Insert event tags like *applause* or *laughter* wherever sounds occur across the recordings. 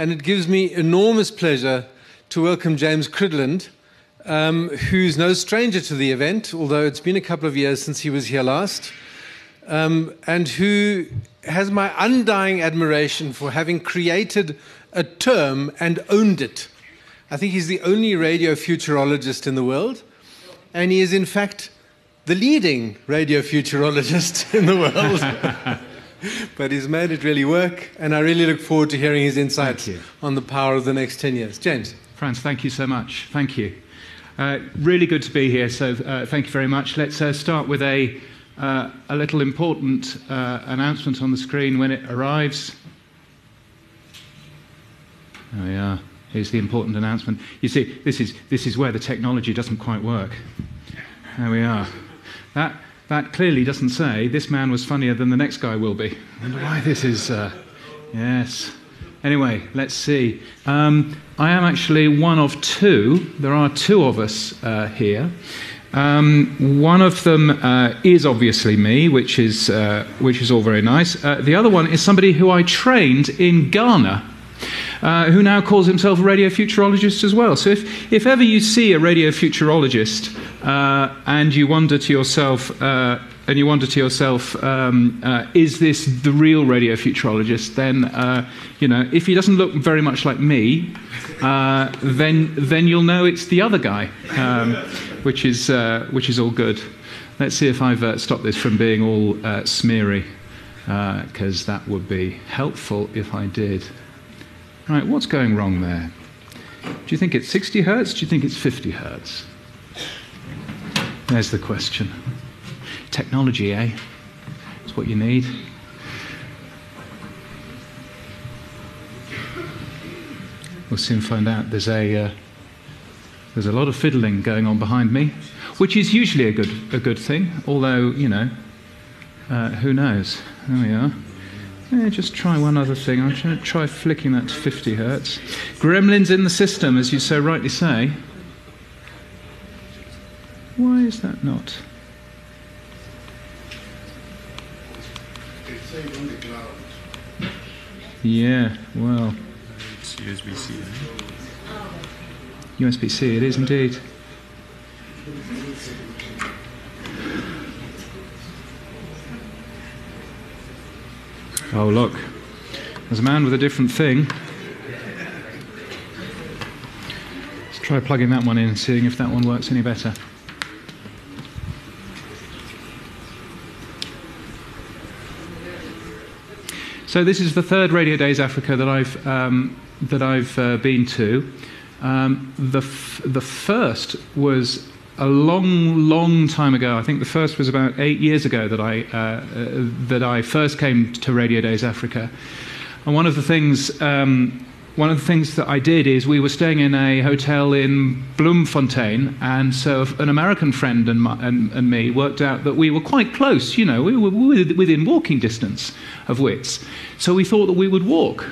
and it gives me enormous pleasure to welcome James Cridland, um, who's no stranger to the event, although it's been a couple of years since he was here last, um, and who has my undying admiration for having created a term and owned it. I think he's the only radio futurologist in the world, and he is, in fact, the leading radio futurologist *laughs* in the world. *laughs* *laughs* but he's made it really work, and I really look forward to hearing his insights on the power of the next 10 years. James. Frans, thank you so much. Thank you. Uh, really good to be here, so uh, thank you very much. Let's uh, start with a, uh, a little important uh, announcement on the screen when it arrives. There we are. Here's the important announcement. You see, this is, this is where the technology doesn't quite work. There we are. That, that clearly doesn't say this man was funnier than the next guy will be. I wonder why this is. Uh, yes. Anyway, let's see. Um, I am actually one of two. There are two of us uh, here. Um, one of them uh, is obviously me, which is, uh, which is all very nice. Uh, the other one is somebody who I trained in Ghana. Uh, who now calls himself a radio futurologist as well. So, if, if ever you see a radio futurologist uh, and you wonder to yourself, and you wonder to yourself, um, uh, is this the real radio futurologist? Then, uh, you know, if he doesn't look very much like me, uh, then then you'll know it's the other guy, um, which is uh, which is all good. Let's see if I've uh, stopped this from being all uh, smeary, because that would be helpful if I did. Right, what's going wrong there? Do you think it's 60 hertz? Do you think it's 50 hertz? There's the question. Technology, eh? It's what you need. We'll soon find out. There's a, uh, there's a lot of fiddling going on behind me, which is usually a good, a good thing, although, you know, uh, who knows? There we are. Yeah, just try one other thing. I'm going to try flicking that to 50 hertz. Gremlins in the system, as you so rightly say. Why is that not? Yeah, well. It's USB C. Eh? USB C, it is indeed. Oh, look. There's a man with a different thing. Let's try plugging that one in seeing if that one works any better. So this is the third Radio Days Africa that I've um, that I've uh, been to. Um, the the first was a long, long time ago. I think the first was about eight years ago that I uh, uh, that I first came to Radio Days Africa. And one of the things um, one of the things that I did is we were staying in a hotel in Bloemfontein, and so an American friend and, my, and, and, me worked out that we were quite close, you know, we were within walking distance of Wits. So we thought that we would walk.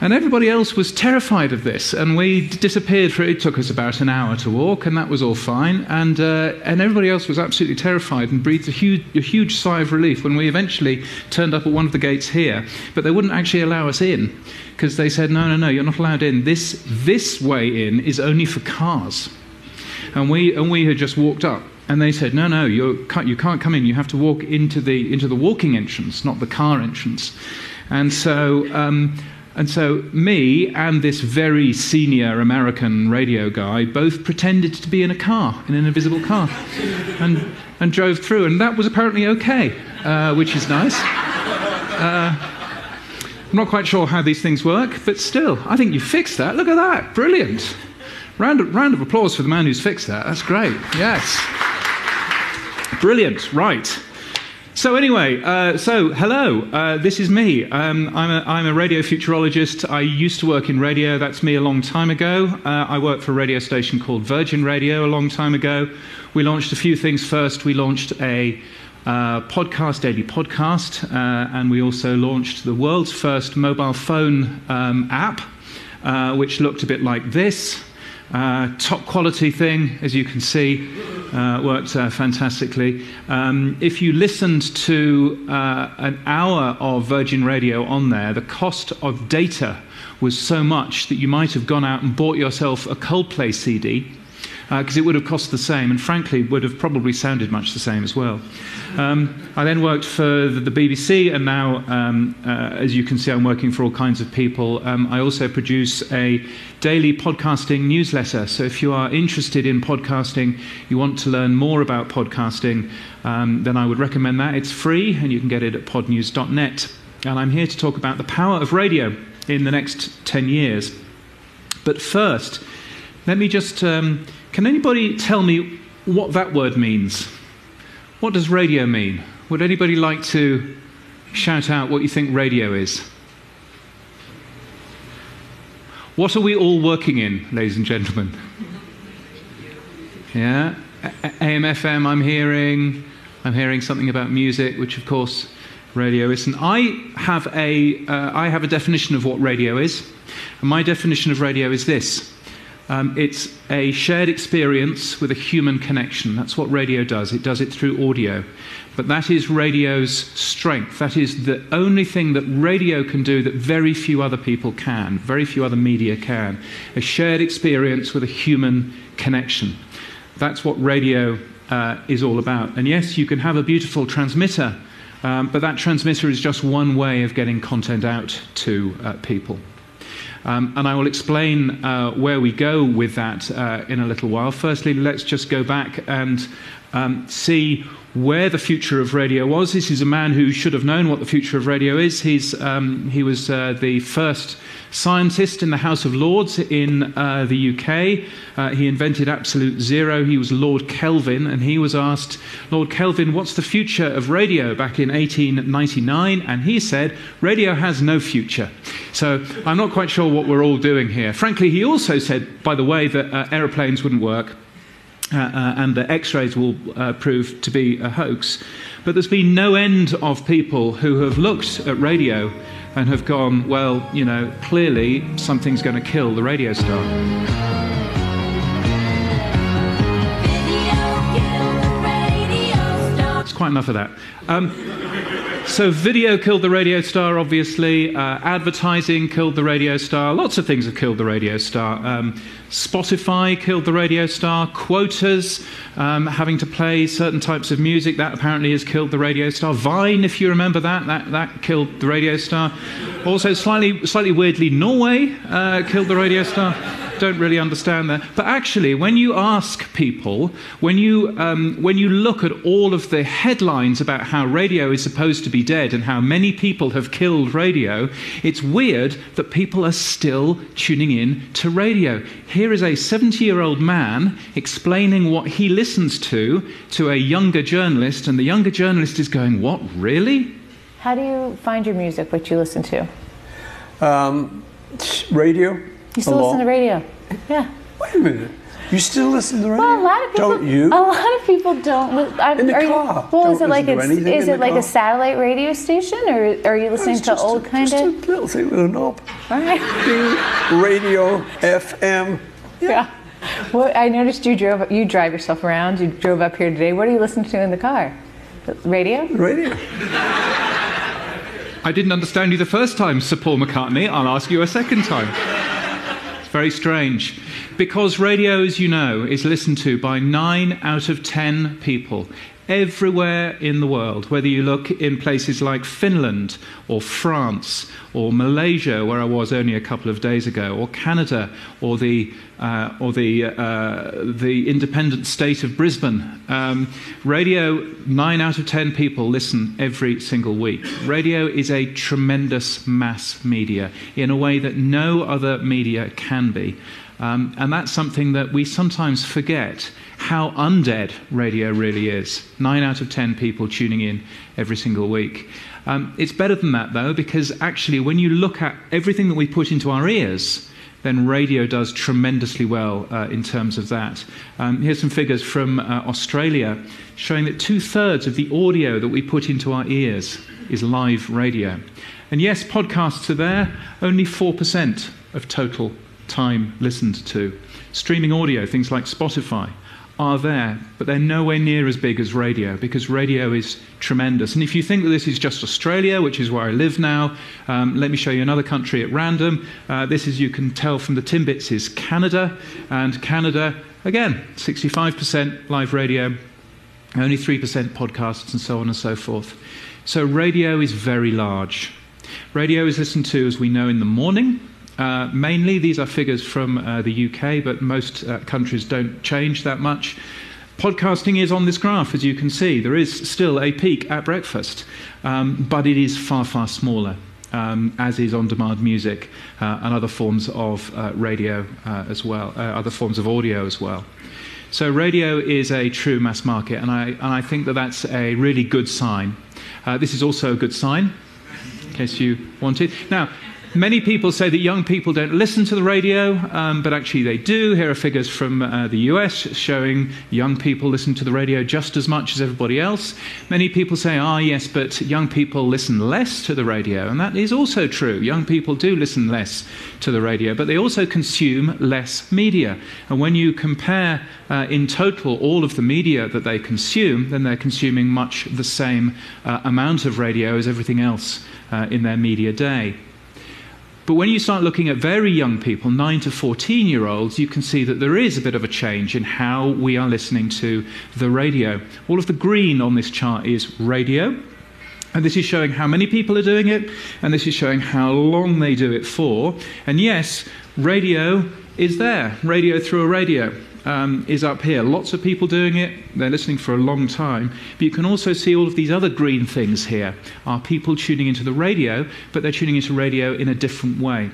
And everybody else was terrified of this, and we disappeared for it took us about an hour to walk, and that was all fine. And, uh, and everybody else was absolutely terrified and breathed a huge, a huge sigh of relief when we eventually turned up at one of the gates here. But they wouldn't actually allow us in because they said, no, no, no, you're not allowed in. This, this way in is only for cars. And we, and we had just walked up. And they said, no, no, you can't, you can't come in. You have to walk into the, into the walking entrance, not the car entrance. And so um, and so, me and this very senior American radio guy both pretended to be in a car, in an invisible car, and, and drove through. And that was apparently okay, uh, which is nice. Uh, I'm not quite sure how these things work, but still, I think you fixed that. Look at that. Brilliant. Round round of applause for the man who's fixed that. That's great. Yes. Brilliant. Right. So, anyway, uh, so hello, uh, this is me. Um, I'm, a, I'm, a radio futurologist. I used to work in radio, that's me a long time ago. Uh, I worked for a radio station called Virgin Radio a long time ago. We launched a few things first. We launched a uh, podcast, daily podcast, uh, and we also launched the world's first mobile phone um, app, uh, which looked a bit like this. Top quality thing, as you can see. uh, worked uh, fantastically. Um, if you listened to uh, an hour of Virgin Radio on there, the cost of data was so much that you might have gone out and bought yourself a Coldplay CD because uh, it would have cost the same and frankly would have probably sounded much the same as well. Um, I then worked for the, BBC, and now, um, uh, as you can see, I'm working for all kinds of people. Um, I also produce a daily podcasting newsletter. So if you are interested in podcasting, you want to learn more about podcasting, um, then I would recommend that. It's free, and you can get it at podnews.net. And I'm here to talk about the power of radio in the next 10 years. But first, let me just. Um, can anybody tell me what that word means? What does radio mean? Would anybody like to shout out what you think radio is? What are we all working in, ladies and gentlemen? *laughs* Yeah? AM, FM, I'm hearing. I'm hearing something about music, which of course radio is. And I have a, uh, I have a definition of what radio is. And my definition of radio is this um, it's a shared experience with a human connection. That's what radio does. It does it through audio. But that is radio's strength. That is the only thing that radio can do that very few other people can, very few other media can. A shared experience with a human connection. That's what radio uh, is all about. And yes, you can have a beautiful transmitter, um, but that transmitter is just one way of getting content out to uh, people. Um, and I will explain uh, where we go with that uh, in a little while. Firstly, let's just go back and um, see where the future of radio was. This is a man who should have known what the future of radio is. He's, um, he was uh, the first scientist in the House of Lords in uh, the UK. Uh, he invented absolute zero. He was Lord Kelvin, and he was asked, Lord Kelvin, what's the future of radio back in 1899? And he said, radio has no future. So I'm not quite sure what we're all doing here. Frankly, he also said, by the way, that uh, aeroplanes wouldn't work uh, uh, and the x rays will uh, prove to be a hoax. But there's been no end of people who have looked at radio and have gone, well, you know, clearly something's going to kill the radio star. It's quite enough of that. Um, so, video killed the radio star, obviously. Uh, advertising killed the radio star. Lots of things have killed the radio star. Um, Spotify killed the radio star. Quotas, um, having to play certain types of music, that apparently has killed the radio star. Vine, if you remember that, that, that killed the radio star. Also, slightly, slightly weirdly, Norway uh, killed the radio star don't really understand that. But actually, when you ask people, when you, um, when you look at all of the headlines about how radio is supposed to be dead and how many people have killed radio, it's weird that people are still tuning in to radio. Here is a 70 year old man explaining what he listens to to a younger journalist, and the younger journalist is going, What, really? How do you find your music, what you listen to? Um, radio. You still listen to radio? Yeah. Wait a minute. You still listen to radio? Well, a lot of people don't. You? A lot of people don't. I, in the car. You, well, don't is it like a, is it like car? a satellite radio station, or are you listening to old a, kind just of? a little thing with a knob. All right. *laughs* radio, FM. Yeah. yeah. Well, I noticed you drove. You drive yourself around. You drove up here today. What are you listening to in the car? Radio. Radio. I didn't understand you the first time, Sir Paul McCartney. I'll ask you a second time. Very strange. Because radio, as you know, is listened to by nine out of ten people everywhere in the world, whether you look in places like Finland or France or Malaysia, where I was only a couple of days ago, or Canada or the, uh, or the, uh, the independent state of Brisbane. Um, radio, nine out of ten people listen every single week. Radio is a tremendous mass media in a way that no other media can be. Um, and that's something that we sometimes forget how undead radio really is. Nine out of ten people tuning in every single week. Um, it's better than that, though, because actually, when you look at everything that we put into our ears, then radio does tremendously well uh, in terms of that. Um, here's some figures from uh, Australia showing that two thirds of the audio that we put into our ears is live radio. And yes, podcasts are there, only 4% of total time listened to. Streaming audio, things like Spotify, are there, but they're nowhere near as big as radio because radio is tremendous. And if you think that this is just Australia, which is where I live now, um, let me show you another country at random. Uh, this, as you can tell from the Timbits, is Canada. And Canada, again, 65% live radio, only 3% podcasts, and so on and so forth. So radio is very large. Radio is listened to, as we know, in the morning. Uh, mainly, these are figures from uh, the UK, but most uh, countries don't change that much. Podcasting is on this graph, as you can see. There is still a peak at breakfast, um, but it is far, far smaller, um, as is on demand music uh, and other forms of uh, radio uh, as well, other forms of audio as well. So, radio is a true mass market, and I, and I think that that's a really good sign. this is also a good sign, in case you wanted. Now, Many people say that young people don't listen to the radio, um, but actually they do. Here are figures from uh, the US showing young people listen to the radio just as much as everybody else. Many people say, ah, yes, but young people listen less to the radio. And that is also true. Young people do listen less to the radio, but they also consume less media. And when you compare uh, in total all of the media that they consume, then they're consuming much the same uh, amount of radio as everything else uh, in their media day. But when you start looking at very young people, 9 to 14 year olds, you can see that there is a bit of a change in how we are listening to the radio. All of the green on this chart is radio. And this is showing how many people are doing it, and this is showing how long they do it for. And yes, radio is there, radio through a radio um, is up here. Lots of people doing it. They're listening for a long time. But you can also see all of these other green things here are people tuning into the radio, but they're tuning into radio in a different way.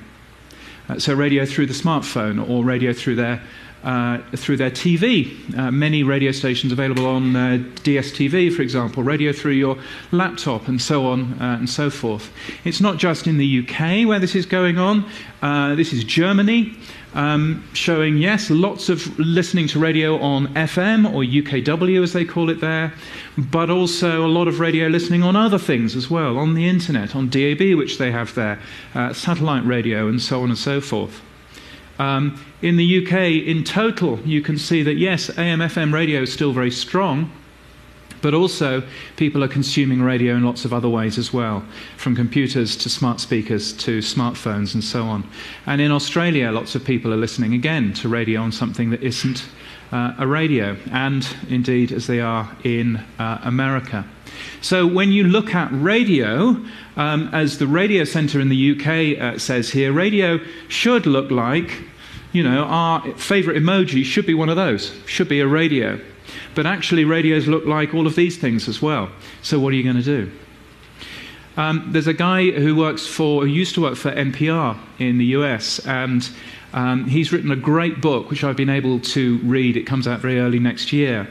Uh, so radio through the smartphone or radio through their uh, through their TV. Uh, many radio stations available on uh, DSTV, for example, radio through your laptop, and so on uh, and so forth. It's not just in the UK where this is going on. Uh, this is Germany um, showing, yes, lots of listening to radio on FM or UKW as they call it there, but also a lot of radio listening on other things as well, on the internet, on DAB, which they have there, uh, satellite radio, and so on and so forth. Um, in the UK, in total, you can see that yes, AM FM radio is still very strong, but also, people are consuming radio in lots of other ways as well, from computers to smart speakers to smartphones and so on. And in Australia, lots of people are listening again to radio on something that isn't uh, a radio, and indeed as they are in uh, America. So when you look at radio, um, as the Radio Centre in the UK uh, says here, radio should look like, you know, our favourite emoji should be one of those, should be a radio. But actually, radios look like all of these things as well. So, what are you going to do? Um, there's a guy who works for, who used to work for NPR in the US, and um, he's written a great book which I've been able to read. It comes out very early next year.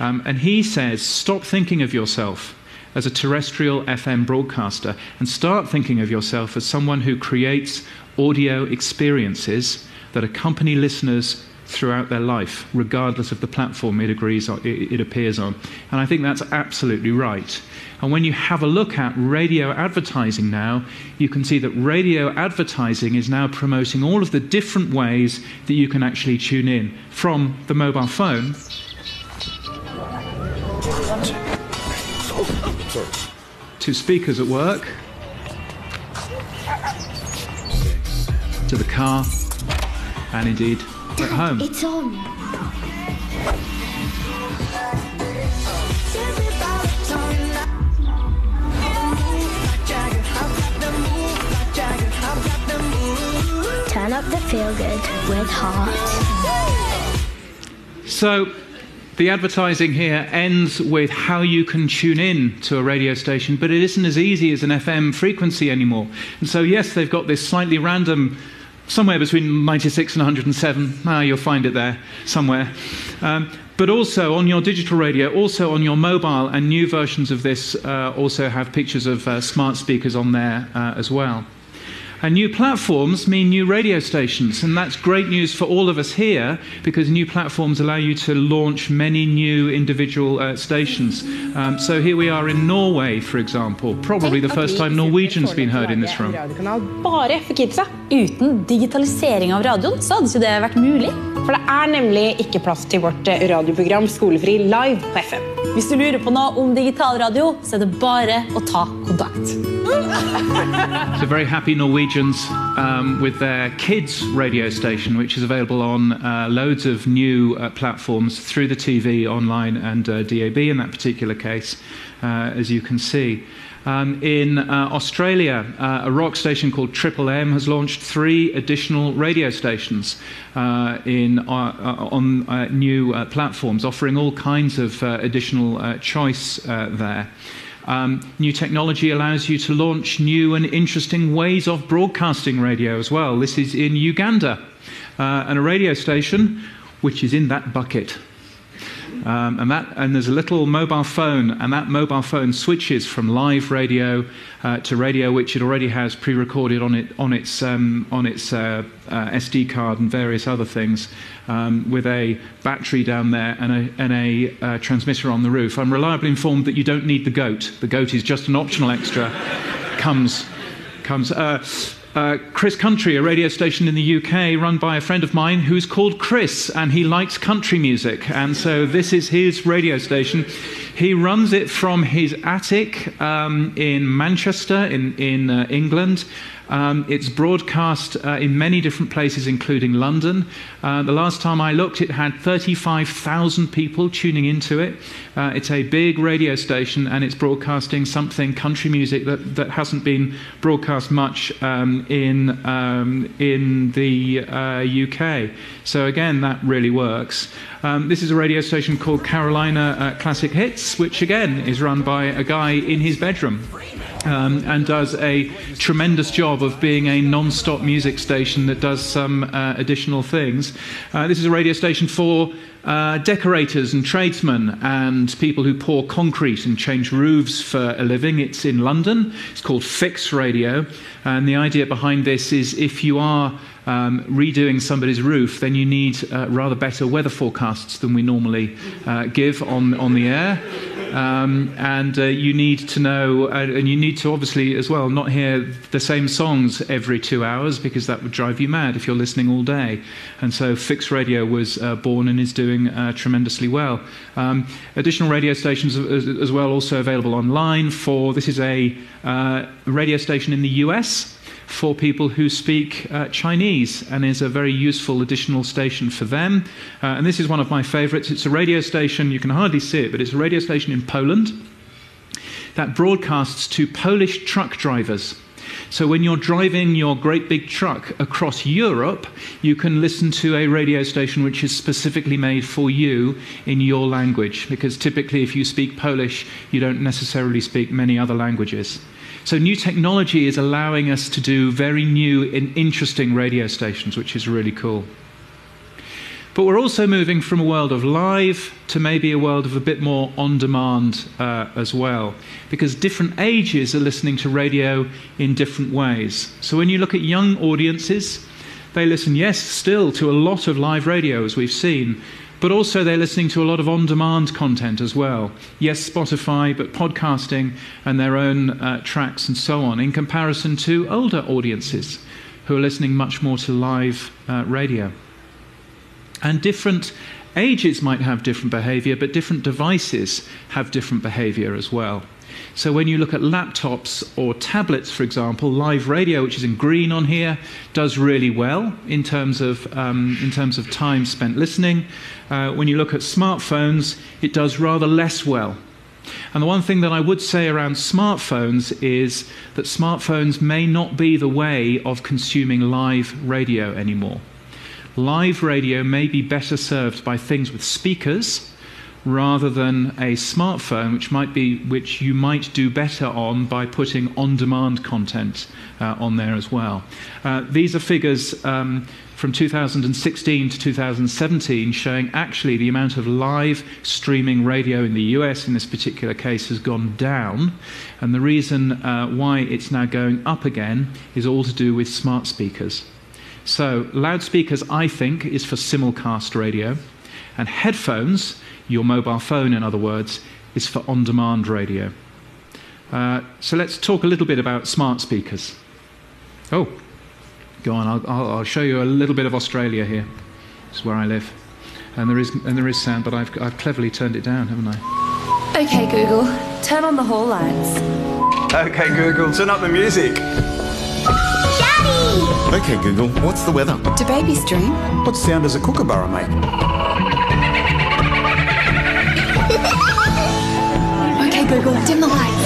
Um, and he says, stop thinking of yourself as a terrestrial FM broadcaster and start thinking of yourself as someone who creates audio experiences that accompany listeners throughout their life, regardless of the platform it, agrees it appears on. And I think that's absolutely right. And when you have a look at radio advertising now, you can see that radio advertising is now promoting all of the different ways that you can actually tune in from the mobile phone. To speakers at work, to the car, and indeed at home. It's on. Turn up the feel good with heart. So, the advertising here ends with how you can tune in to a radio station, but it isn't as easy as an FM frequency anymore. And so, yes, they've got this slightly random somewhere between 96 and 107. Ah, you'll find it there somewhere. Um, but also on your digital radio, also on your mobile, and new versions of this uh, also have pictures of uh, smart speakers on there uh, as well. And new platforms mean new radio stations, and that's great news for all of us here because new platforms allow you to launch many new individual uh, stations. Um, so here we are in Norway, for example, probably the first time Norwegian's been heard in this room. Bare for kidsa. Uten digitalisering av radioen så hadde ikke det vært mulig. For det er nemlig ikke plass til vårt eh, radioprogram Skolefri live på FM. Hvis du lurer på noe om digitalradio, så er det bare å ta kontakt. So very happy Norwegians um, with their kids radio station, which is available on uh, loads of new uh, platforms through the TV, online, and uh, DAB in that particular case, uh, as you can see. Um, in uh, Australia, uh, a rock station called Triple M has launched three additional radio stations in, on new platforms, offering all kinds of additional choice there. Um, new technology allows you to launch new and interesting ways of broadcasting radio as well. This is in Uganda, uh, and a radio station which is in that bucket. Um, and, that, and there's a little mobile phone, and that mobile phone switches from live radio uh, to radio, which it already has pre-recorded on, it, on its, um, on its uh, uh, SD card and various other things, um, with a battery down there and a, and a uh, transmitter on the roof. I'm reliably informed that you don't need the goat. The goat is just an optional extra. comes, comes. Uh, Chris Country, a radio station in the UK run by a friend of mine who's called Chris, and he likes country music. And so this is his radio station. He runs it from his attic um, in Manchester, in, in uh, England. Um, it's broadcast uh, in many different places, including London. Uh, the last time I looked, it had 35,000 people tuning into it. Uh, it's a big radio station, and it's broadcasting something country music that, that hasn't been broadcast much um, in um, in the uh, UK. So again, that really works. Um, this is a radio station called Carolina uh, Classic Hits, which again is run by a guy in his bedroom. Um, and does a tremendous job of being a non stop music station that does some uh, additional things. Uh, this is a radio station for uh, decorators and tradesmen and people who pour concrete and change roofs for a living. It's in London. It's called Fix Radio. And the idea behind this is if you are um, redoing somebody's roof, then you need uh, rather better weather forecasts than we normally uh, give on, on the air. Um, and uh, you need to know, uh, and you need to obviously as well not hear the same songs every two hours because that would drive you mad if you're listening all day. And so Fix Radio was uh, born and is doing uh, tremendously well. Um, additional radio stations as, as, well also available online for this is a uh, radio station in the US for people who speak uh, Chinese and is a very useful additional station for them. Uh, and this is one of my favorites. It's a radio station, you can hardly see it, but it's a radio station in Poland that broadcasts to Polish truck drivers. So when you're driving your great big truck across Europe, you can listen to a radio station which is specifically made for you in your language, because typically if you speak Polish, you don't necessarily speak many other languages. So, new technology is allowing us to do very new and interesting radio stations, which is really cool. But we're also moving from a world of live to maybe a world of a bit more on demand uh, as well, because different ages are listening to radio in different ways. So, when you look at young audiences, they listen, yes, still to a lot of live radio, as we've seen, but also they're listening to a lot of on demand content as well. Yes, Spotify, but podcasting and their own uh, tracks and so on, in comparison to older audiences who are listening much more to live uh, radio. And different ages might have different behavior, but different devices have different behavior as well. So when you look at laptops or tablets, for example, live radio, which is in green on here, does really well in terms of, um, in terms of time spent listening. Uh, when you look at smartphones, it does rather less well. And the one thing that I would say around smartphones is that smartphones may not be the way of consuming live radio anymore. Live radio may be better served by things with speakers rather than a smartphone, which might be which you might do better on by putting on-demand content uh, on there as well. Uh, these are figures um, from 2016 to 2017 showing actually the amount of live streaming radio in the US in this particular case has gone down. And the reason uh, why it's now going up again is all to do with smart speakers. So, loudspeakers, I think, is for simulcast radio, and headphones your mobile phone, in other words, is for on demand radio. Uh, so let's talk a little bit about smart speakers. Oh, go on, I'll, I'll, I'll, show you a little bit of Australia here. This is where I live. And there is, and there is sound, but I've, I've cleverly turned it down, haven't I? Okay, Google, turn on the hall lights. Okay, Google, turn up the music. Daddy! Okay, Google, what's the weather? Do babies dream? What sound does a kookaburra make? okay, Google, dim the lights.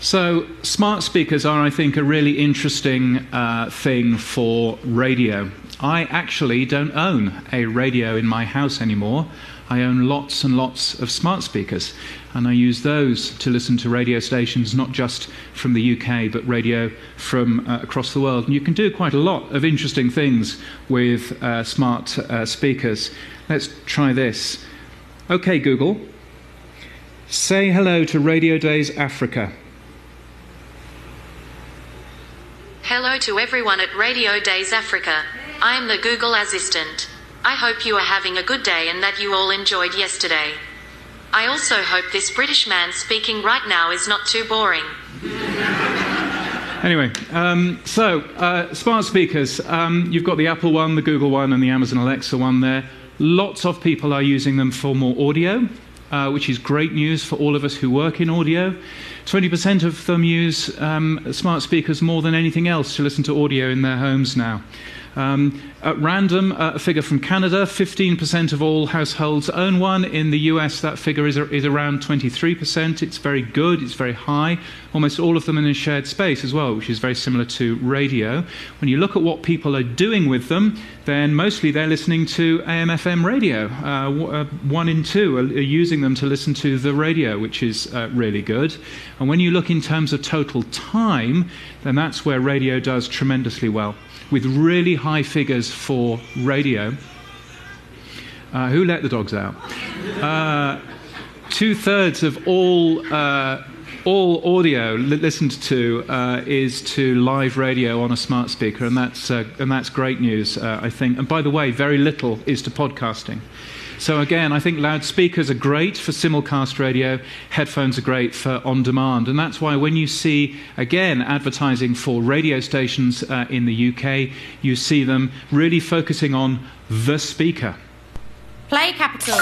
So, smart speakers are, I think, a really interesting uh, thing for radio. I actually don't own a radio in my house anymore. I own lots and lots of smart speakers, and I use those to listen to radio stations, not just from the UK, but radio from uh, across the world. And you can do quite a lot of interesting things with uh, smart uh, speakers. Let's try this. OK, Google, say hello to Radio Days Africa. Hello to everyone at Radio Days Africa. I am the Google Assistant. I hope you are having a good day and that you all enjoyed yesterday. I also hope this British man speaking right now is not too boring. *laughs* Anyway, um, so uh, smart speakers. Um, you've got the Apple one, the Google one, and the Amazon Alexa one there. Lots of people are using them for more audio, uh, which is great news for all of us who work in audio. 20% of them use um, smart speakers more than anything else to listen to audio in their homes now. Um, at random, uh, a figure from Canada 15% of all households own one. In the US, that figure is, is around 23%. It's very good, it's very high. Almost all of them in a shared space as well, which is very similar to radio. When you look at what people are doing with them, then mostly they're listening to AM FM radio. Uh, uh, one in two are, using them to listen to the radio, which is uh, really good. And when you look in terms of total time, then that's where radio does tremendously well with really high figures for radio. Uh, who let the dogs out? Uh, Two thirds of all uh, all audio li- listened to uh, is to live radio on a smart speaker, and that's uh, and that's great news, uh, I think. And by the way, very little is to podcasting. So again, I think loudspeakers are great for simulcast radio, headphones are great for on demand. And that's why when you see, again, advertising for radio stations uh, in the UK, you see them really focusing on the speaker. Play Capital.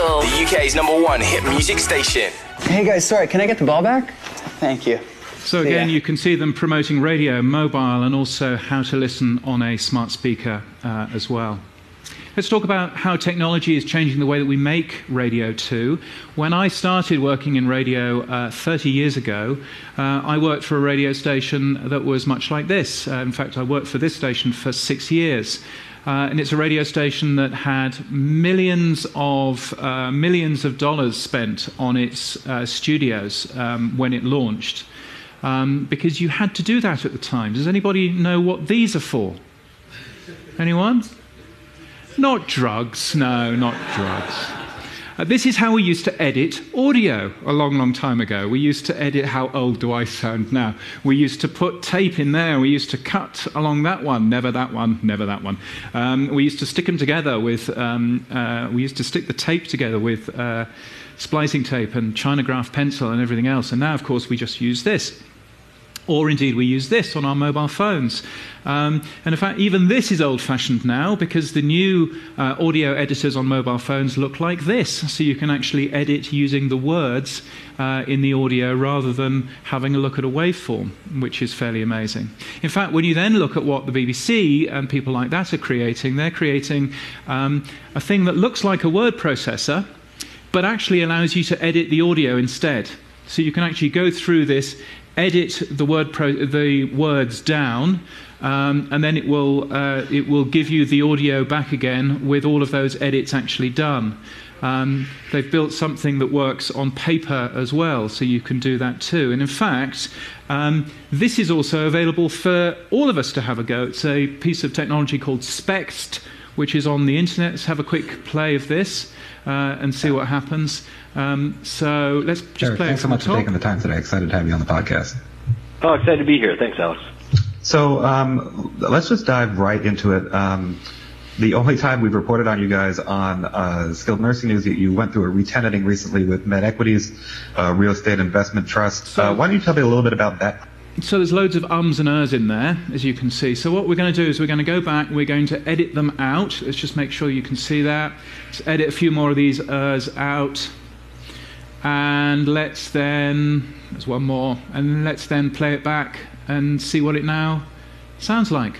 Capital. The UK's number one hit music station. Hey guys, sorry, can I get the ball back? Thank you. So again, you can see them promoting radio, mobile, and also how to listen on a smart speaker uh, as well. Let's talk about how technology is changing the way that we make radio too. When I started working in radio uh, 30 years ago, uh, I worked for a radio station that was much like this. Uh, in fact, I worked for this station for six years. Uh, and it's a radio station that had millions of uh, millions of dollars spent on its uh, studios um, when it launched, um, because you had to do that at the time. Does anybody know what these are for? Anyone? Not drugs. No, not drugs. Uh, this is how we used to edit audio a long, long time ago. We used to edit, how old do I sound now? We used to put tape in there. We used to cut along that one, never that one, never that one. Um, we used to stick them together with, um, uh, we used to stick the tape together with uh, splicing tape and chinagraph pencil and everything else. And now, of course, we just use this. Or indeed we use this on our mobile phones. Um, and in fact, even this is old fashioned now because the new uh, audio editors on mobile phones look like this. So you can actually edit using the words uh, in the audio rather than having a look at a waveform, which is fairly amazing. In fact, when you then look at what the BBC and people like that are creating, they're creating um, a thing that looks like a word processor, but actually allows you to edit the audio instead. So you can actually go through this, edit the, word pro- the words down, um, and then it will, uh, it will give you the audio back again with all of those edits actually done. Um, they've built something that works on paper as well, so you can do that too. And in fact, um, this is also available for all of us to have a go. It's a piece of technology called Spext, which is on the internet. Let's have a quick play of this uh, and see what happens. Um, so let's just Eric, play thanks it so much the for taking the time today. Excited to have you on the podcast. Oh, excited to be here. Thanks, Alex. So um, let's just dive right into it. Um, the only time we've reported on you guys on uh, skilled nursing news, you- you went through a retenanting recently with MedEquities, uh, real estate investment trust. Uh, why don't you tell me a little bit about that? So there's loads of ums and ers in there, as you can see. So what we're going to do is we're going to go back, we're going to edit them out. Let's just make sure you can see that. Let's edit a few more of these ers out. And let's then, there's one more, and let's then play it back and see what it now sounds like.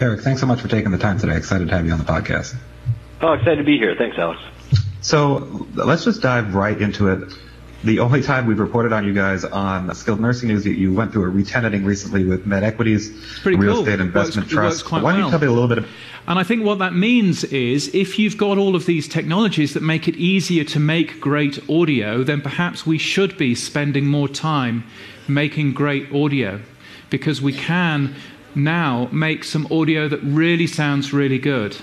Eric, thanks so much for taking the time today. Excited to have you on the podcast. Oh, excited to be here. Thanks, Alex. So let's just dive right into it. The only time we've reported on you guys on skilled nursing news, you- you went through a retenanting recently with MedEquities, real cool. estate investment works- trust. Why don't well. you tell me a little bit? Of- And I think what that means is if you've got all of these technologies that make it easier to make great audio, then perhaps we should be spending more time making great audio because we can now make some audio that really sounds really good.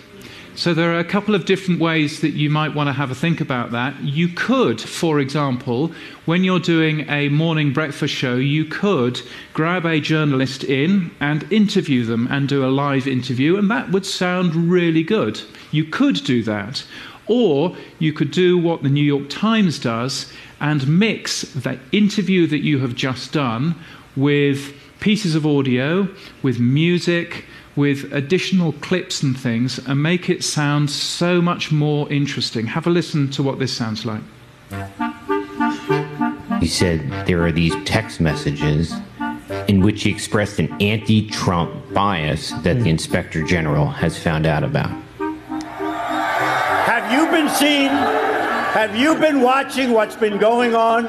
So there are a couple of different ways that you might want to have a think about that. You could, for example, when you're doing a morning breakfast show, you could grab a journalist in and interview them and do a live interview, and that would sound really good. You could do that. Or you could do what the New York Times does and mix the interview that you have just done with pieces of audio, with music, with additional clips and things, and make it sound so much more interesting. Have a listen to what this sounds like. He said there are these text messages in which he expressed an anti Trump bias that the hmm. inspector general has found out about. Have you been seeing? Have you been watching what's been going on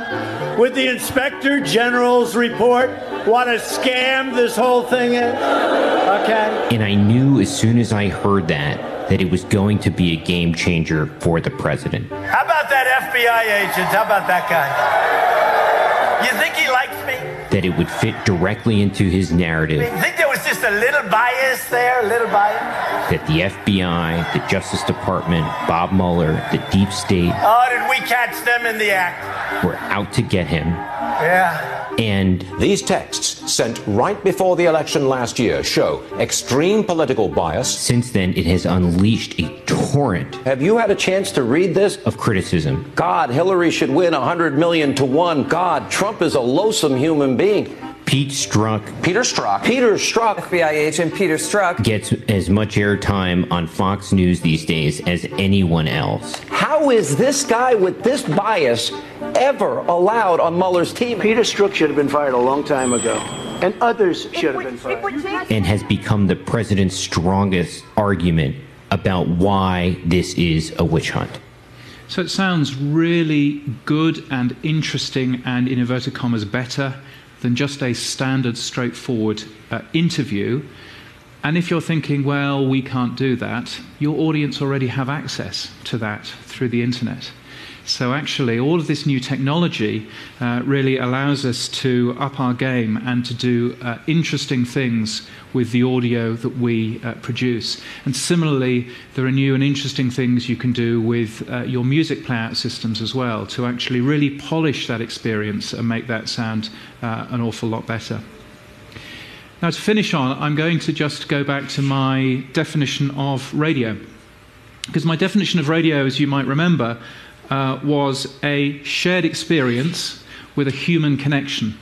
with the Inspector General's report? What a scam this whole thing is. Okay. And I knew as soon as I heard that that it was going to be a game changer for the president. How about that FBI agent? How about that guy? You think he likes me? That it would fit directly into his narrative You think there was just a little bias there? A little bias? that the FBI, the Justice Department, Bob Mueller, the deep state Oh, did we catch them in the act? were out to get him. Yeah. And these texts sent right before the election last year show extreme political bias. Since then, it has unleashed a torrent. Have you had a chance to read this? Of criticism. God, Hillary should win 100 million to 1. God, Trump is a loathsome human being. Pete Strzok Peter Strzok. Peter Strzok. FBI agent Peter Strzok gets as much airtime on Fox News these days as anyone else. How is this guy with this bias ever allowed on Mueller's team? Peter Strzok should have been fired a long time ago, and others should have been fired. and has become the president's strongest argument about why this is a witch hunt. So it sounds really good and interesting and, in inverted commas, better than just a standard, straightforward uh, interview. And if you're thinking, well, we can't do that, your audience already have access to that through the internet. So actually, all of this new technology uh, really allows us to up our game and to do uh, interesting things with the audio that we uh, produce. And similarly, there are new and interesting things you can do with uh, your music playout systems as well to actually really polish that experience and make that sound uh, an awful lot better. Now, to finish on, I'm going to just go back to my definition of radio. Because my definition of radio, as you might remember, uh, was a shared experience with a human connection.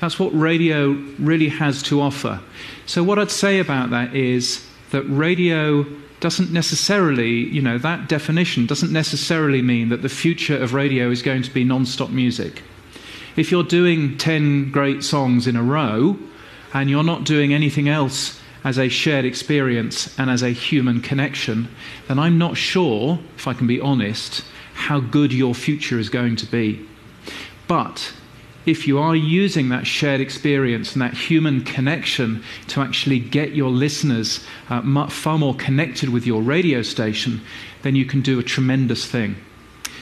That's what radio really has to offer. So, what I'd say about that is that radio doesn't necessarily, you know, that definition doesn't necessarily mean that the future of radio is going to be non stop music. If you're doing 10 great songs in a row and you're not doing anything else as a shared experience and as a human connection, then I'm not sure, if I can be honest, how good your future is going to be. But if you are using that shared experience and that human connection to actually get your listeners uh, far more connected with your radio station, then you can do a tremendous thing.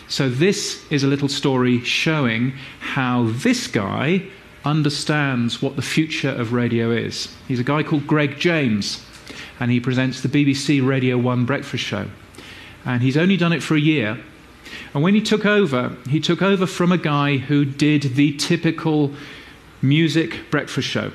So, this is a little story showing how this guy understands what the future of radio is. He's a guy called Greg James, and he presents the BBC Radio 1 breakfast show. And he's only done it for a year. And when he took over, he took over from a guy who did the typical music breakfast show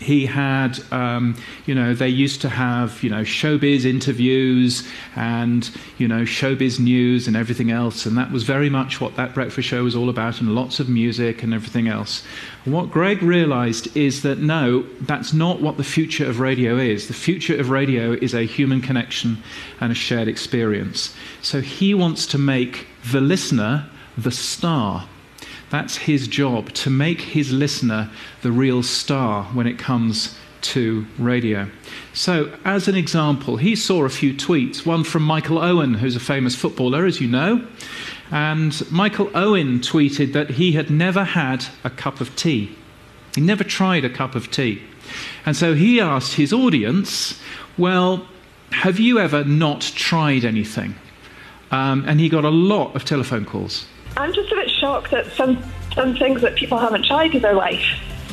he had, um, you know, they used to have, you know, showbiz interviews and, you know, showbiz news and everything else. And that was very much what that breakfast show was all about, and lots of music and everything else. And what Greg realized is that no, that's not what the future of radio is. The future of radio is a human connection and a shared experience. So he wants to make the listener the star that's his job, to make his listener the real star when it comes to radio. So, as an example, he saw a few tweets, one from Michael Owen, who's a famous footballer, as you know. And Michael Owen tweeted that he had never had a cup of tea. He never tried a cup of tea. And so he asked his audience, Well, have you ever not tried anything? Um, and he got a lot of telephone calls. I'm just a bit shocked at some some things that people haven't tried in their life.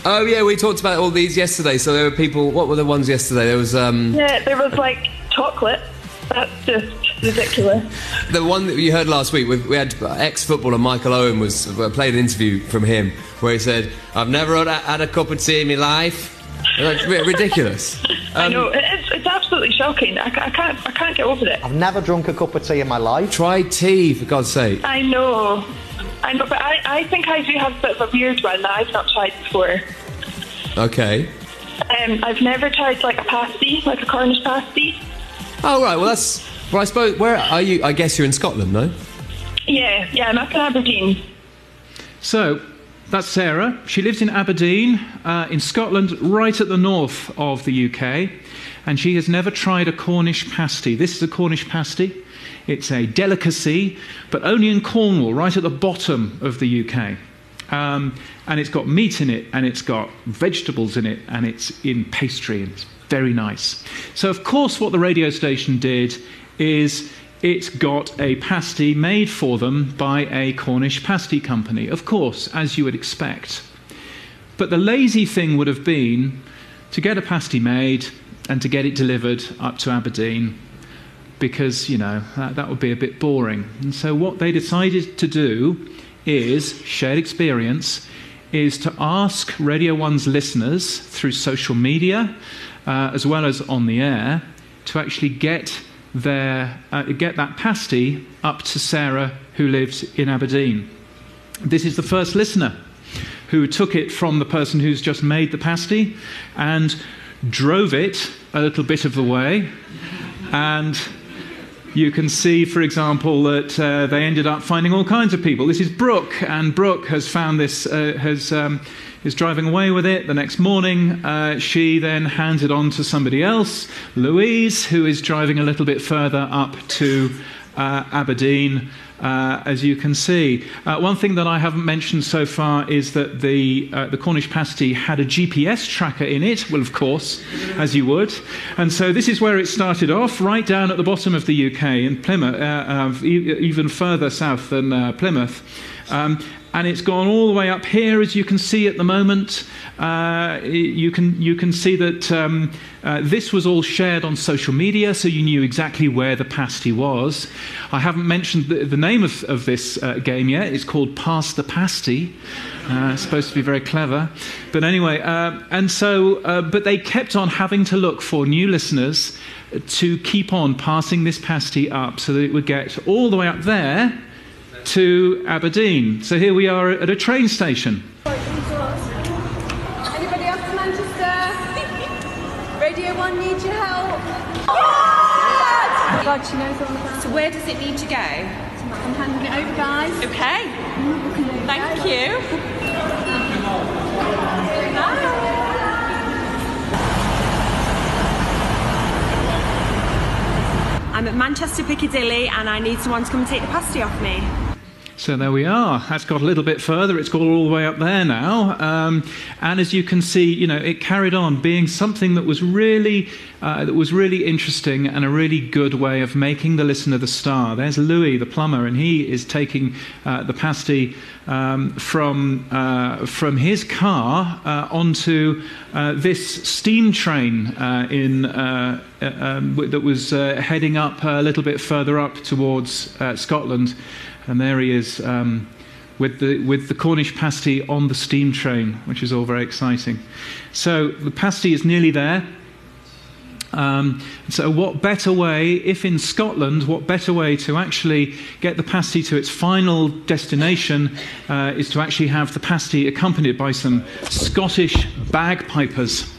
Oh yeah, we talked about all these yesterday. So there were people. What were the ones yesterday? There was um. Yeah, there was like chocolate. That's just ridiculous. *laughs* The one that you heard last week, we had ex-footballer Michael Owen was uh, played an interview from him where he said, "I've never had a, had a cup of tea in my life." That's ridiculous. Um, *laughs* I know it's, it's absolutely shocking. I, I, can't I can't get over it. I've never drunk a cup of tea in my life. Try tea for God's sake. I know. I know, but I, I think I do have a bit of a weird one that I've not tried before. Okay. Um, I've never tried like a pasty, like a Cornish pasty. Oh right, well that's. Well, I suppose where are you? I guess you're in Scotland, no? Yeah, yeah, I'm up in Aberdeen. So that's Sarah. She lives in Aberdeen, uh, in Scotland, right at the north of the UK, and she has never tried a Cornish pasty. This is a Cornish pasty. It's a delicacy, but only in Cornwall, right at the bottom of the UK. Um, and it's got meat in it, and it's got vegetables in it, and it's in pastry, and it's very nice. So, of course, what the radio station did is it got a pasty made for them by a Cornish pasty company, of course, as you would expect. But the lazy thing would have been to get a pasty made and to get it delivered up to Aberdeen because, you know, that, that would be a bit boring. And so, what they decided to do is shared experience is to ask Radio 1's listeners through social media uh, as well as on the air to actually get their, uh, get that pasty up to Sarah who lives in Aberdeen. This is the first listener who took it from the person who's just made the pasty and drove it a little bit of the way and you can see, for example, that uh, they ended up finding all kinds of people. This is Brooke, and Brooke has found this, uh, has, um, is driving away with it. The next morning, uh, she then hands it on to somebody else, Louise, who is driving a little bit further up to uh, Aberdeen uh, as you can see. Uh, one thing that I haven't mentioned so far is that the, uh, the Cornish pasty had a GPS tracker in it, well, of course, as you would. And so this is where it started off, right down at the bottom of the UK in Plymouth, uh, even further south than uh, Plymouth. Um, and it's gone all the way up here, as you can see at the moment. Uh, you, can, you can see that um, uh, this was all shared on social media, so you knew exactly where the pasty was. I haven't mentioned the, the name of, of this uh, game yet. It's called Pass the Pasty. Uh, it's supposed to be very clever. But anyway, uh, and so, uh, but they kept on having to look for new listeners to keep on passing this pasty up so that it would get all the way up there to Aberdeen. So here we are at a train station. Anybody up to Manchester? *laughs* Radio 1 needs your help. God, she knows all about So where does it need to go? I'm handing it over, guys. Okay. Thank you. I'm at Manchester Piccadilly and I need someone to come and take the pasty off me. So there we are. That's got a little bit further. It's gone all the way up there now. Um, and as you can see, you know, it carried on being something that was really, uh, that was really interesting and a really good way of making the listener the star. There's Louis, the plumber, and he is taking uh, the pasty um, from uh, from his car uh, onto uh, this steam train uh, in um, that was heading up a little bit further up towards Scotland. And there he is um, with, the, with the Cornish pasty on the steam train, which is all very exciting. So the pasty is nearly there. Um, so, what better way, if in Scotland, what better way to actually get the pasty to its final destination uh, is to actually have the pasty accompanied by some Scottish bagpipers.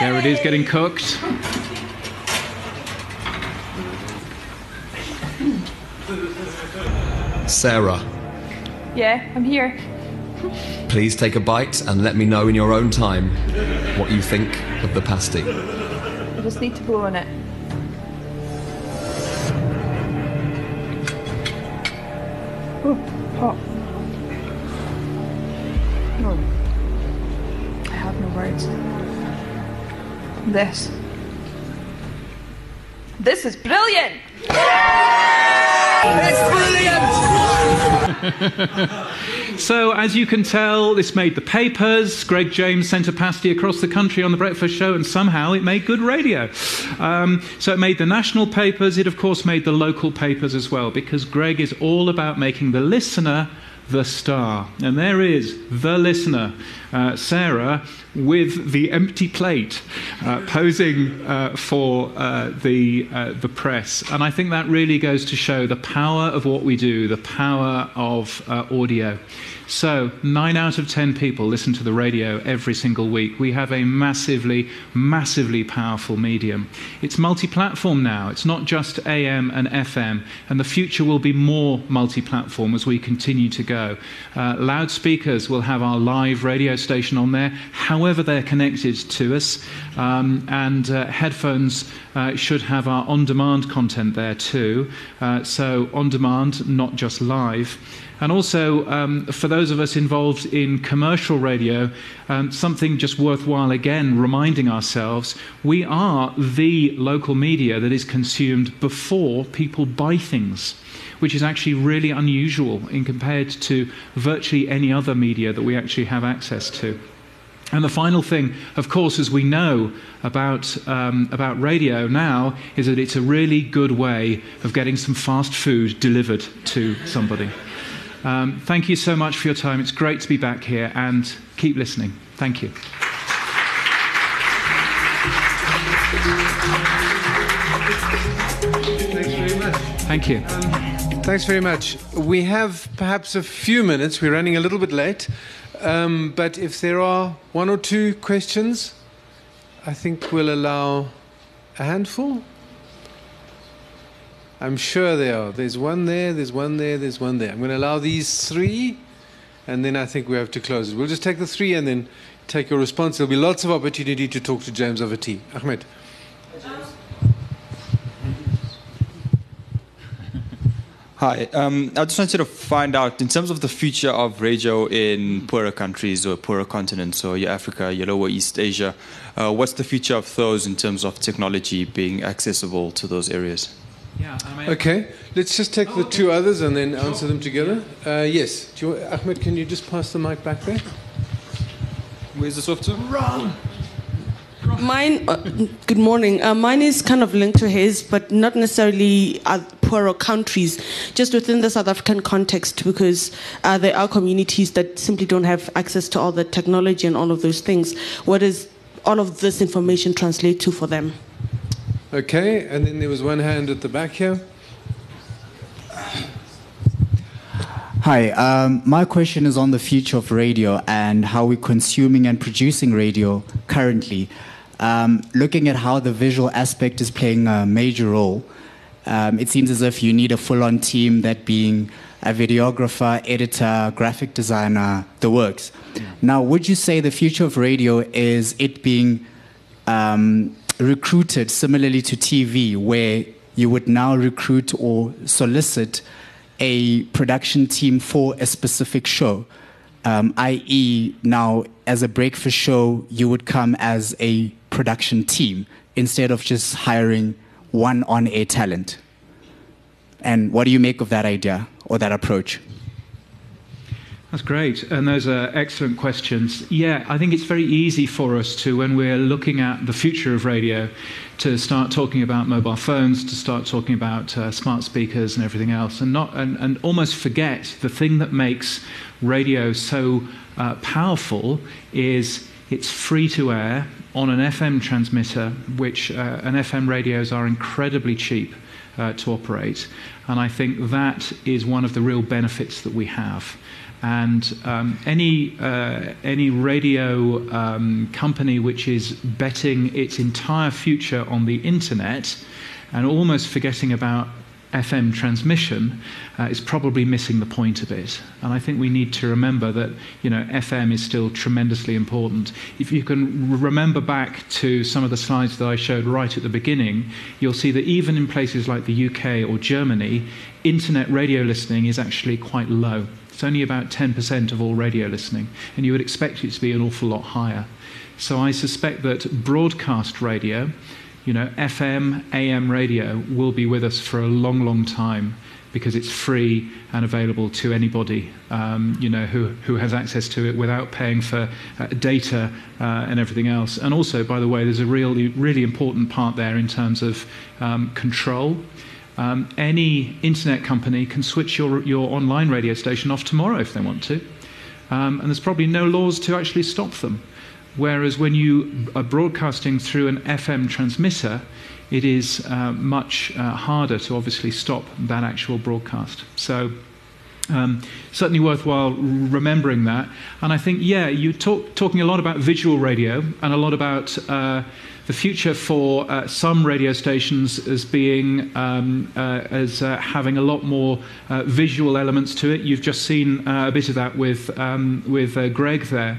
There it is getting cooked. Sarah, Yeah, I'm here. please take a bite and let me know in your own time what you think of the pasty. I just need to blow on it. Oh, hot. No. I have no words. This. This is brilliant! It's *laughs* So, as you can tell, this made the papers. Greg James sent a pasty across the country on the breakfast show, and somehow it made good radio. Um, so, it made the national papers. It, of course, made the local papers as well, because Greg is all about making the listener the star. And there is the listener, uh, Sarah, with the empty plate, uh, posing uh, for uh, the, uh, the press. And I think that really goes to show the power of what we do, the power of uh, audio. So, nine out of ten people listen to the radio every single week. We have a massively, massively powerful medium. It's multi platform now, it's not just AM and FM, and the future will be more multi platform as we continue to go. Uh, loudspeakers will have our live radio station on there, however, they're connected to us, um, and uh, headphones uh, should have our on demand content there too. Uh, so, on demand, not just live. And also, um, for those of us involved in commercial radio, um, something just worthwhile again reminding ourselves we are the local media that is consumed before people buy things, which is actually really unusual in compared to virtually any other media that we actually have access to. And the final thing, of course, as we know about, um, about radio now, is that it's a really good way of getting some fast food delivered to somebody. Um, thank you so much for your time. It's great to be back here and keep listening. Thank you. Thank you. Thanks very much. We have perhaps a few minutes. We're running a little bit late. Um, but if there are one or two questions, I think we'll allow a handful. I'm sure there are. There's one there, there's one there, there's one there. I'm going to allow these three, and then I think we have to close it. We'll just take the three and then take your response. There'll be lots of opportunity to talk to James over tea. Ahmed. Hi, um, I just wanted to find out in terms of the future of radio in poorer countries or poorer continents, or your Africa, your lower East Asia. Uh, what's the future of those in terms of technology being accessible to those areas? Yeah, Okay, let's just take the two others and then answer them together. Uh, yes, Do you, Ahmed, can you just pass the mic back there? Where's the software? Run! Mine, uh, good morning. Uh, mine is kind of linked to his, but not necessarily uh, poorer countries, just within the South African context, because uh, there are communities that simply don't have access to all the technology and all of those things. What does all of this information translate to for them? Okay, and then there was one hand at the back here. Hi, um, my question is on the future of radio and how we're consuming and producing radio currently. Um, looking at how the visual aspect is playing a major role, um, it seems as if you need a full on team, that being a videographer, editor, graphic designer, the works. Now, would you say the future of radio is it being um, recruited similarly to TV, where you would now recruit or solicit a production team for a specific show? Um, i.e., now as a breakfast show, you would come as a production team instead of just hiring one on air talent. And what do you make of that idea or that approach? That's great. And those are excellent questions. Yeah, I think it's very easy for us to, when we're looking at the future of radio, to start talking about mobile phones, to start talking about uh, smart speakers and everything else, and, not, and, and almost forget the thing that makes radio so uh, powerful is it's free to air on an FM transmitter, which uh, FM radios are incredibly cheap uh, to operate. And I think that is one of the real benefits that we have. And um, any, uh, any radio um, company which is betting its entire future on the internet and almost forgetting about FM transmission uh, is probably missing the point a bit. And I think we need to remember that you know FM is still tremendously important. If you can remember back to some of the slides that I showed right at the beginning, you'll see that even in places like the UK or Germany, internet radio listening is actually quite low. It's only about 10% of all radio listening, and you would expect it to be an awful lot higher. So I suspect that broadcast radio you know, FM, AM radio will be with us for a long, long time because it's free and available to anybody, um, you know, who, who has access to it without paying for uh, data uh, and everything else. And also, by the way, there's a really, really important part there in terms of um, control. Um, any internet company can switch your, your online radio station off tomorrow if they want to. Um, and there's probably no laws to actually stop them. Whereas when you are broadcasting through an FM transmitter, it is uh, much uh, harder to obviously stop that actual broadcast. So, um, certainly worthwhile remembering that. And I think, yeah, you're talk, talking a lot about visual radio and a lot about uh, the future for uh, some radio stations as being um, uh, as uh, having a lot more uh, visual elements to it. You've just seen uh, a bit of that with um, with uh, Greg there.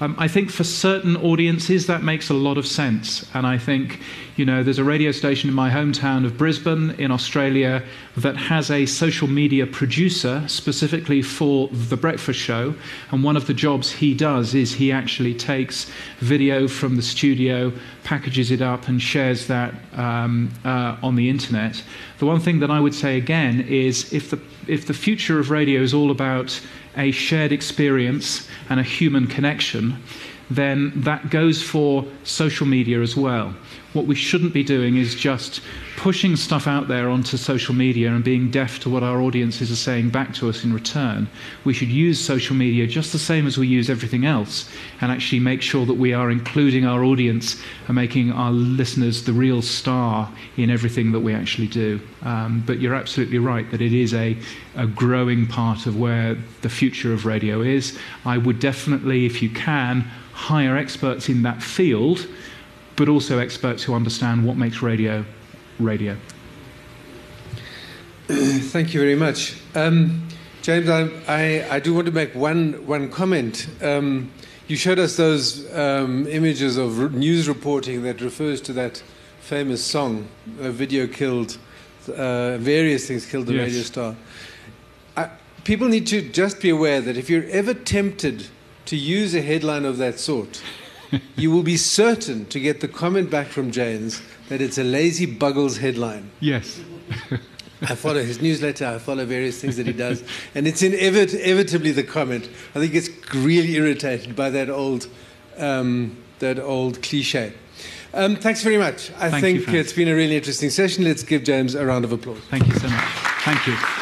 Um, I think for certain audiences that makes a lot of sense, and I think you know there's a radio station in my hometown of Brisbane in Australia that has a social media producer specifically for the breakfast show, and one of the jobs he does is he actually takes video from the studio, packages it up, and shares that um, uh, on the internet. The one thing that I would say again is if the if the future of radio is all about a shared experience and a human connection, then that goes for social media as well. What we shouldn't be doing is just pushing stuff out there onto social media and being deaf to what our audiences are saying back to us in return. We should use social media just the same as we use everything else and actually make sure that we are including our audience and making our listeners the real star in everything that we actually do. Um, but you're absolutely right that it is a, a growing part of where the future of radio is. I would definitely, if you can, hire experts in that field, but also experts who understand what makes radio radio. *clears throat* Thank you very much. Um, James, I, I, I, do want to make one, one comment. Um, you showed us those um, images of r- news reporting that refers to that famous song, a video killed, uh, various things killed the Yes. radio star. I, people need to just be aware that if you're ever tempted to use a headline of that sort, *laughs* you will be certain to get the comment back from James that it's a lazy Buggles headline. Yes. *laughs* I follow his newsletter, I follow various things that he does, and it's inevit- inevitably the comment. I think it's really irritated by that old, um, that old cliche. Um, thanks very much. I Thank think Frank. it's been a really interesting session. Let's give James a round of applause. Thank you so much. Thank you.